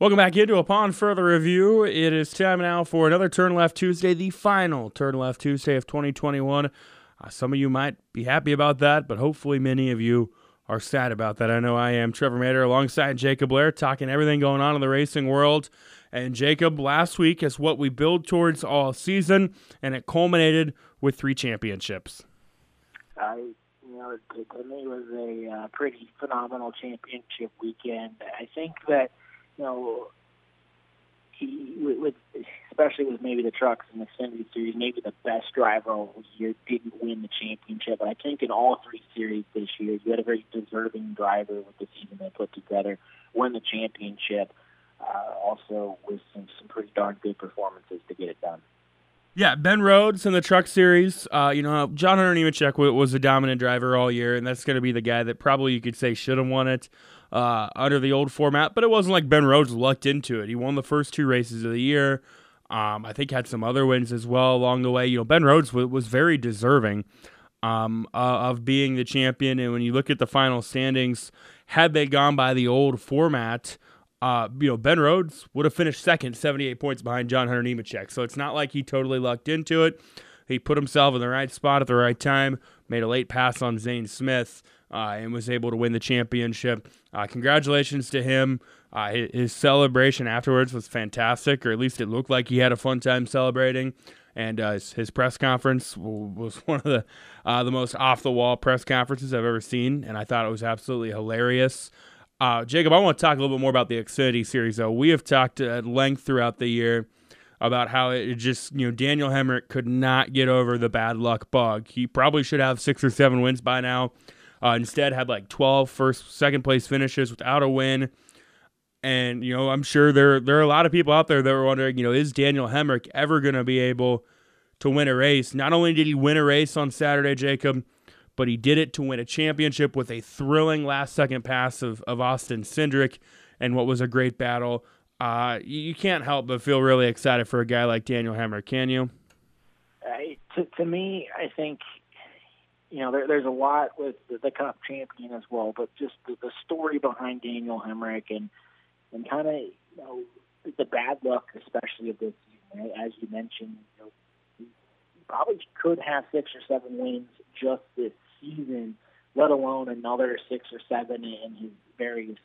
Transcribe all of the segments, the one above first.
Welcome back into Upon Further Review. It is time now for another Turn Left Tuesday, the final Turn Left Tuesday of 2021. Uh, some of you might be happy about that, but hopefully many of you are sad about that. I know I am. Trevor Mater alongside Jacob Blair talking everything going on in the racing world. And Jacob, last week is what we build towards all season, and it culminated with three championships. I, you know, to me, it was a uh, pretty phenomenal championship weekend. I think that you know, he with, especially with maybe the trucks in the Xfinity series, maybe the best driver all year didn't win the championship. But I think in all three series this year, you had a very deserving driver with the season they put together, win the championship. Uh, also with some some pretty darn good performances to get it done. Yeah, Ben Rhodes in the Truck Series. Uh, you know, John Hunter Nemechek was a dominant driver all year, and that's going to be the guy that probably you could say should have won it uh, under the old format, but it wasn't like Ben Rhodes lucked into it. He won the first two races of the year. Um, I think had some other wins as well along the way. You know, Ben Rhodes w- was very deserving um, uh, of being the champion. And when you look at the final standings, had they gone by the old format, uh, you know, Ben Rhodes would have finished second, 78 points behind John Hunter Nemechek. So it's not like he totally lucked into it. He put himself in the right spot at the right time, made a late pass on Zane Smith, uh, and was able to win the championship. Uh, congratulations to him. Uh, his celebration afterwards was fantastic, or at least it looked like he had a fun time celebrating. And uh, his, his, press conference was one of the uh, the most off the wall press conferences I've ever seen, and I thought it was absolutely hilarious. Uh, Jacob, I want to talk a little bit more about the Xfinity series, though. We have talked at length throughout the year about how it just, you know, Daniel Hemric could not get over the bad luck bug. He probably should have six or seven wins by now. Uh, instead, had like 12 first, second place finishes without a win. And you know, I'm sure there there are a lot of people out there that are wondering, you know, is Daniel Hemric ever going to be able to win a race? Not only did he win a race on Saturday, Jacob, but he did it to win a championship with a thrilling last second pass of, of Austin Cindric and what was a great battle. Uh, you can't help but feel really excited for a guy like Daniel Hemric, can you? Uh, to, to me, I think you know, there, there's a lot with the, the Cup champion as well, but just the, the story behind Daniel Hemric and and kind of you know the bad luck, especially of this season. As you mentioned, you know, he probably could have six or seven wins just this season, let alone another six or seven in his various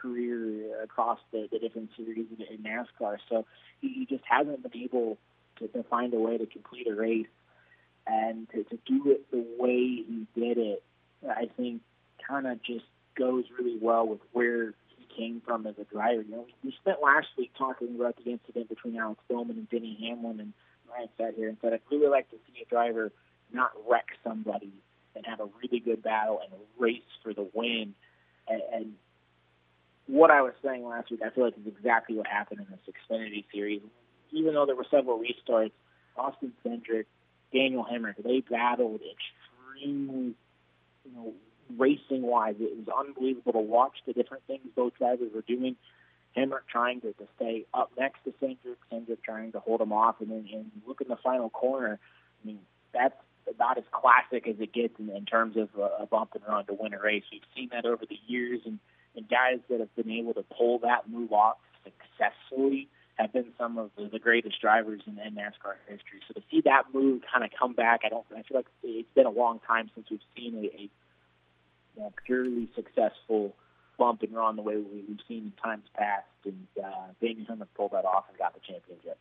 career across the, the different series in, NASCAR. So he just hasn't been able to, to find a way to complete a race and to, to do it the way he did it, I think kind of just goes really well with where he came from as a driver. You know, we spent last week talking about the incident between Alex Bowman and Denny Hamlin, and Ryan sat here and said, I'd really like to see a driver not wreck somebody and have a really good battle and race for the win. And, and what I was saying last week, I feel like is exactly what happened in this Xfinity series. Even though there were several restarts, Austin Cindric Daniel Hemric. They battled extremely, you know, racing wise. It was unbelievable to watch the different things both drivers were doing. Hemric trying to, to stay up next to Cindric, Cindric trying to hold him off, and then and look in the final corner. I mean, that's about as classic as it gets in, in terms of a, a bump and run to win a race. We've seen that over the years, and, and guys that have been able to pull that move off successfully have been some of the, greatest drivers in, in NASCAR history. So to see that move kind of come back, I don't. I feel like it's been a long time since we've seen a, a you know, purely successful bump and run the way we, we've seen in times past. And uh, Daniel Hemric pulled that off and got the championship.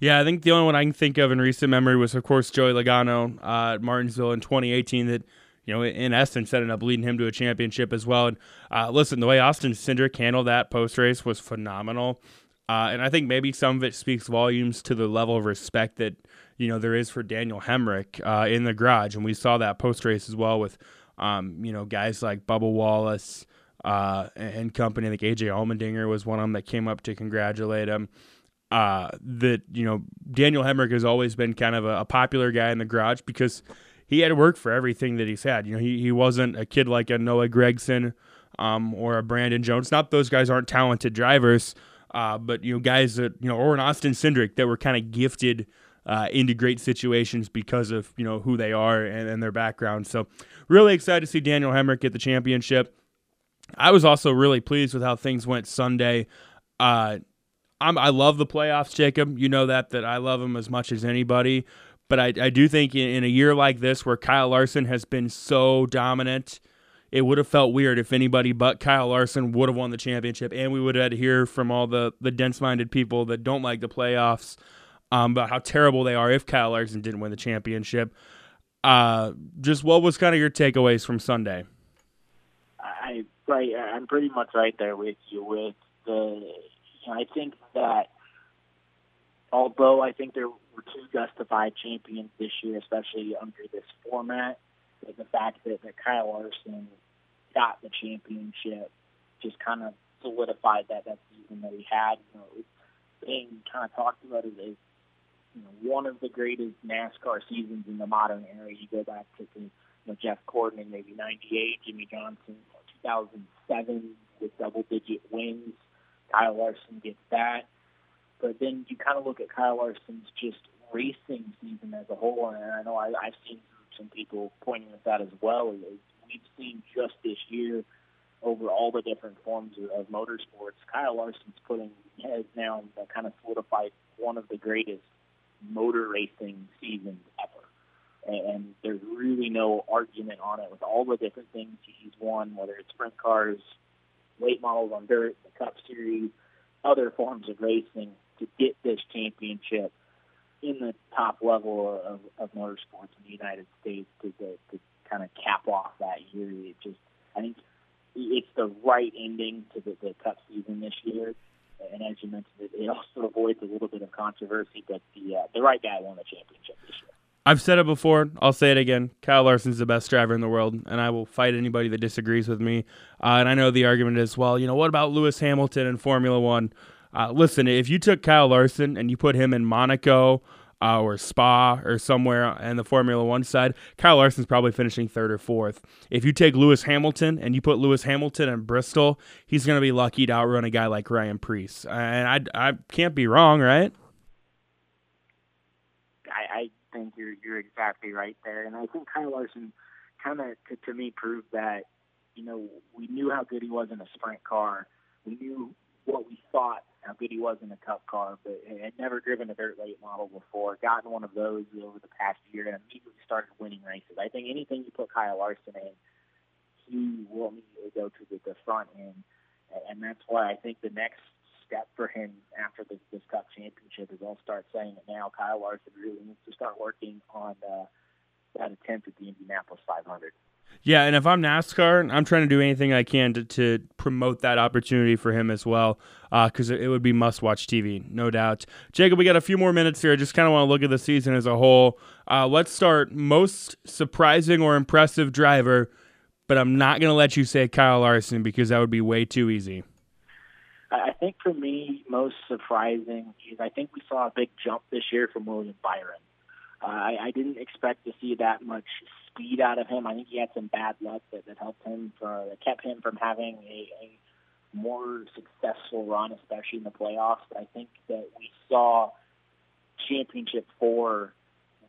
Yeah, I think the only one I can think of in recent memory was, of course, Joey Logano uh, at Martinsville in 2018 that, you know, in essence ended up leading him to a championship as well. And uh, listen, the way Austin Cindric handled that post race was phenomenal. Uh, and I think maybe some of it speaks volumes to the level of respect that you know there is for Daniel Hemric uh, in the garage, and we saw that post race as well with um, you know guys like Bubba Wallace uh, and company. I think AJ Allmendinger was one of them that came up to congratulate him. Uh, that you know Daniel Hemric has always been kind of a, a, popular guy in the garage because he had work for everything that he's had. You know he he wasn't a kid like a Noah Gragson um, or a Brandon Jones. Not those guys aren't talented drivers. Uh, but you know, guys that you know, or an Austin Cindric that were kind of gifted uh, into great situations because of you know who they are and, and, their background. So really excited to see Daniel Hemric get the championship. I was also really pleased with how things went Sunday. Uh, I'm, I love the playoffs, Jacob. You know that that I love them as much as anybody. But I, I do think in, in a year like this, where Kyle Larson has been so dominant, it would have felt weird if anybody but Kyle Larson would have won the championship, and we would have had to hear from all the the dense-minded people that don't like the playoffs um, about how terrible they are if Kyle Larson didn't win the championship. Uh, just what was kind of your takeaways from Sunday? I right, I'm pretty much right there with you. With the, you know, I think that although I think there were two justified champions this year, especially under this format, the fact that, that Kyle Larson got the championship just kind of solidified that that season that he had. You know, being kind of talked about as, as you know one of the greatest NASCAR seasons in the modern era. You go back to the, you know Jeff Gordon in maybe '98, Jimmie Johnson 2007 with double-digit wins. Kyle Larson gets that. But then you kind of look at Kyle Larson's just racing season as a whole, and I know I, I've seen some people pointing this out as well. Is we've seen just this year over all the different forms of, of motorsports, Kyle Larson's putting has now kind of solidified one of the greatest motor racing seasons ever. And there's really no argument on it with all the different things he's won, whether it's sprint cars, late models on dirt, the Cup Series, other forms of racing to get this championship in the top level of, of motorsports in the United States to, to, to kind of cap off that year. It just, I think it's the right ending to the, the Cup season this year. And as you mentioned, it, it also avoids a little bit of controversy, but the uh, the right guy won the championship this year. I've said it before. I'll say it again. Kyle Larson's the best driver in the world, and I will fight anybody that disagrees with me. Uh, and I know the argument is, well, you know, what about Lewis Hamilton in Formula One? Uh, listen, if you took Kyle Larson and you put him in Monaco uh, or Spa or somewhere in the Formula One side, Kyle Larson's probably finishing third or fourth. If you take Lewis Hamilton and you put Lewis Hamilton in Bristol, he's going to be lucky to outrun a guy like Ryan Preece. And I, I can't be wrong, right? I, I think you're you're exactly right there, and I think Kyle Larson kind of to, to me proved that you know we knew how good he was in a sprint car. We knew what we thought how good he was in a cup car, but had never driven a dirt late model before. Gotten one of those over the past year and immediately started winning races. I think anything you put Kyle Larson in, he will immediately go to the, the front end, and that's why I think the next step for him after this, this Cup championship is I'll start saying it now. Kyle Larson really needs to start working on uh, that attempt at the Indianapolis 500. Yeah, and if I'm NASCAR, I'm trying to do anything I can to, to promote that opportunity for him as well, because uh, it, would be must watch TV, no doubt. Jacob, we got a few more minutes here. I just kind of want to look at the season as a whole. Uh, let's start most surprising or impressive driver, but I'm not going to let you say Kyle Larson because that would be way too easy. I think for me, most surprising is I think we saw a big jump this year from William Byron. Uh, I, I didn't expect to see that much speed out of him. I think he had some bad luck that, that helped him for that kept him from having a, a more successful run, especially in the playoffs. But I think that we saw championship four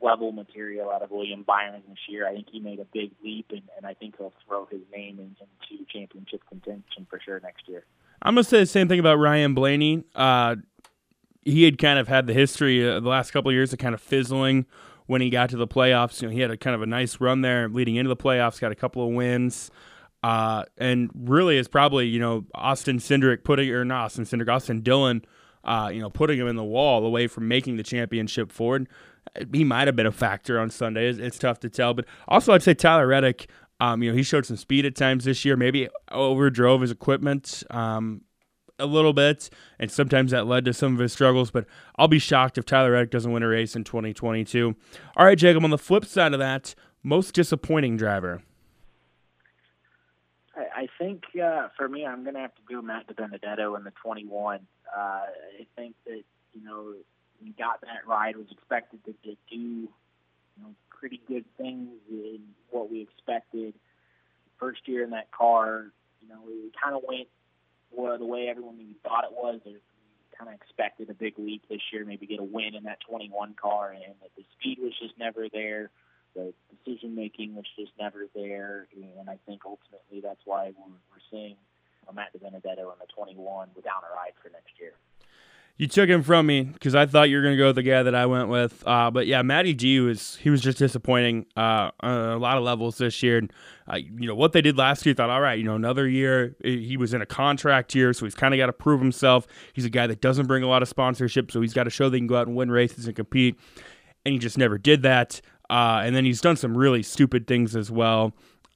level material out of William Byron this year. I think he made a big leap, and, and I think he'll throw his name in, into championship contention for sure next year. I'm gonna say the same thing about Ryan Blaney. Uh, he had kind of had the history uh, the last couple of years of kind of fizzling when he got to the playoffs. You know, he had a kind of a nice run there leading into the playoffs, got a couple of wins. Uh, and really is probably, you know, Austin Cindric putting, or not Austin Cindric, Austin Dillon, uh, you know, putting him in the wall away from making the championship forward. He might have been a factor on Sunday. It's, it's tough to tell. But also, I'd say Tyler Reddick, um, you know, he showed some speed at times this year, maybe overdrove his equipment. Um, a little bit, and sometimes that led to some of his struggles. But I'll be shocked if Tyler Reddick doesn't win a race in 2022. All right, Jacob. On the flip side of that, most disappointing driver. I, think uh, for me, I'm going to have to go Matt Benedetto in the 21. Uh, I think that you know he got that ride, was expected to, to do you know pretty good things in what we expected. First year in that car, you know, we kind of went well, the way everyone thought it was. We kind of expected a big leap this year, maybe get a win in that 21 car, and the speed was just never there. The decision making was just never there, and I think ultimately that's why we're, we're seeing Matt DiBenedetto in the 21 without a ride for next year. You took him from me because I thought you were going to go with the guy that I went with. Uh, but yeah, Matty D was he was just disappointing uh, on a lot of levels this year. And, uh, you know what they did last year. Thought all right, you know another year. He was in a contract year, so he's kind of got to prove himself. He's a guy that doesn't bring a lot of sponsorship, so he's got to show he can go out and win races and compete. And he just never did that. Uh, and then he's done some really stupid things as well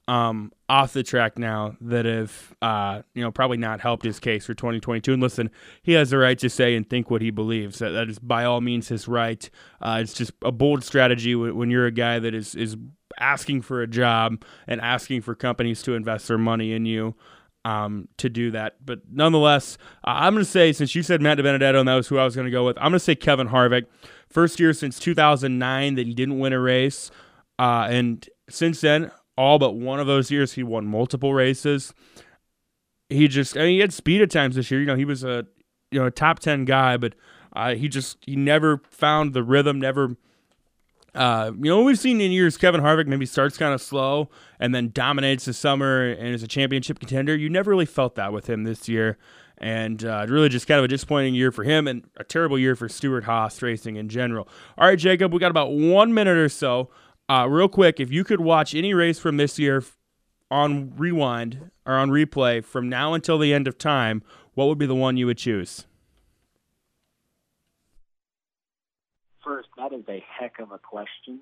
um, off the track now that have uh, you know probably not helped his case for 2022. And listen, he has the right to say and think what he believes. That, that is by all means his right. Uh, it's just a bold strategy when you're a guy that is is asking for a job and asking for companies to invest their money in you. Um, to do that, but nonetheless, uh, I'm going to say since you said Matt DiBenedetto and that was who I was going to go with, I'm going to say Kevin Harvick. First year since 2009 that he didn't win a race, uh, and since then all but one of those years he won multiple races. He just I mean he had speed at times this year. You know, he was a you know a top ten guy, but uh, he just he never found the rhythm, never uh, you know, we've seen in years Kevin Harvick maybe starts kind of slow and then dominates the summer and is a championship contender. You never really felt that with him this year. And uh, really just kind of a disappointing year for him and a terrible year for Stewart-Haas racing in general. All right, Jacob, we got about one minute or so. Uh, real quick, if you could watch any race from this year on rewind or on replay from now until the end of time, what would be the one you would choose? First, that is a heck of a question,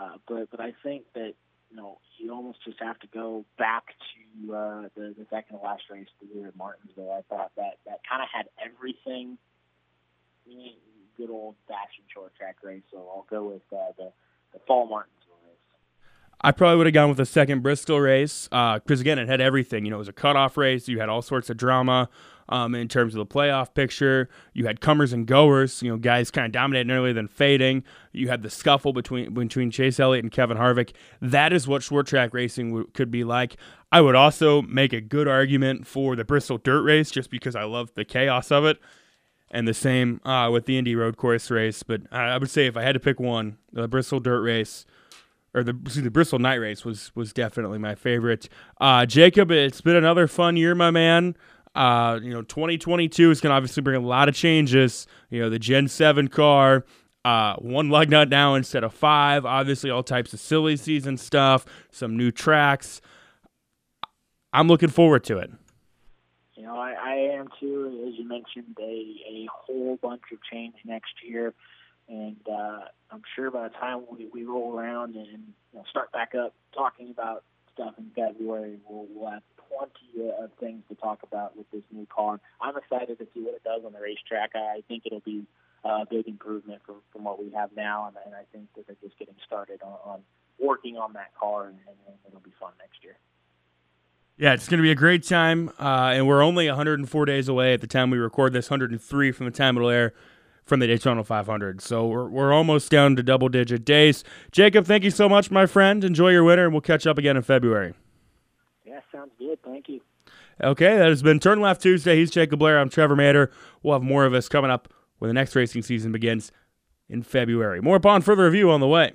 uh, but but I think that you know you almost just have to go back to uh, the the second to last race the year at Martinsville. I thought that that kind of had everything. Good old fashioned short track race. So I'll go with uh, the fall Martinsville race. I probably would have gone with the second Bristol race because uh, again, it had everything. You know, it was a cutoff race. You had all sorts of drama um, in terms of the playoff picture. You had comers and goers. You know, guys kind of dominating early, then fading. You had the scuffle between between Chase Elliott and Kevin Harvick. That is what short track racing w- could be like. I would also make a good argument for the Bristol Dirt Race just because I love the chaos of it and the same uh, with the Indy Road Course race. But I would say if I had to pick one, the Bristol Dirt Race or the the Bristol Night Race was was definitely my favorite. Uh, Jacob, it's been another fun year, my man. Uh, you know, 2022 is going to obviously bring a lot of changes. You know, the Gen 7 car, uh, one lug nut now instead of five. Obviously, all types of silly season stuff, some new tracks. I'm looking forward to it. You know, I, I am too. As you mentioned, a a whole bunch of change next year, and uh, I'm sure by the time we, we roll around and you know, start back up talking about stuff in February, we'll, we'll have plenty of things to talk about with this new car. I'm excited to see what it does on the racetrack. I think it'll be a big improvement from, from what we have now, and, and I think that they're just getting started on, on working on that car, and, and it'll be fun next year. Yeah, it's going to be a great time, uh, and we're only 104 days away at the time we record this. 103 from the time it'll air from the Daytona 500. So we're, we're almost down to double digit days. Jacob, thank you so much, my friend. Enjoy your winter, and we'll catch up again in February. Yeah, sounds good. Thank you. Okay, that has been Turn Left Tuesday. He's Jacob Blair. I'm Trevor Mater. We'll have more of us coming up when the next racing season begins in February. More upon further review on the way.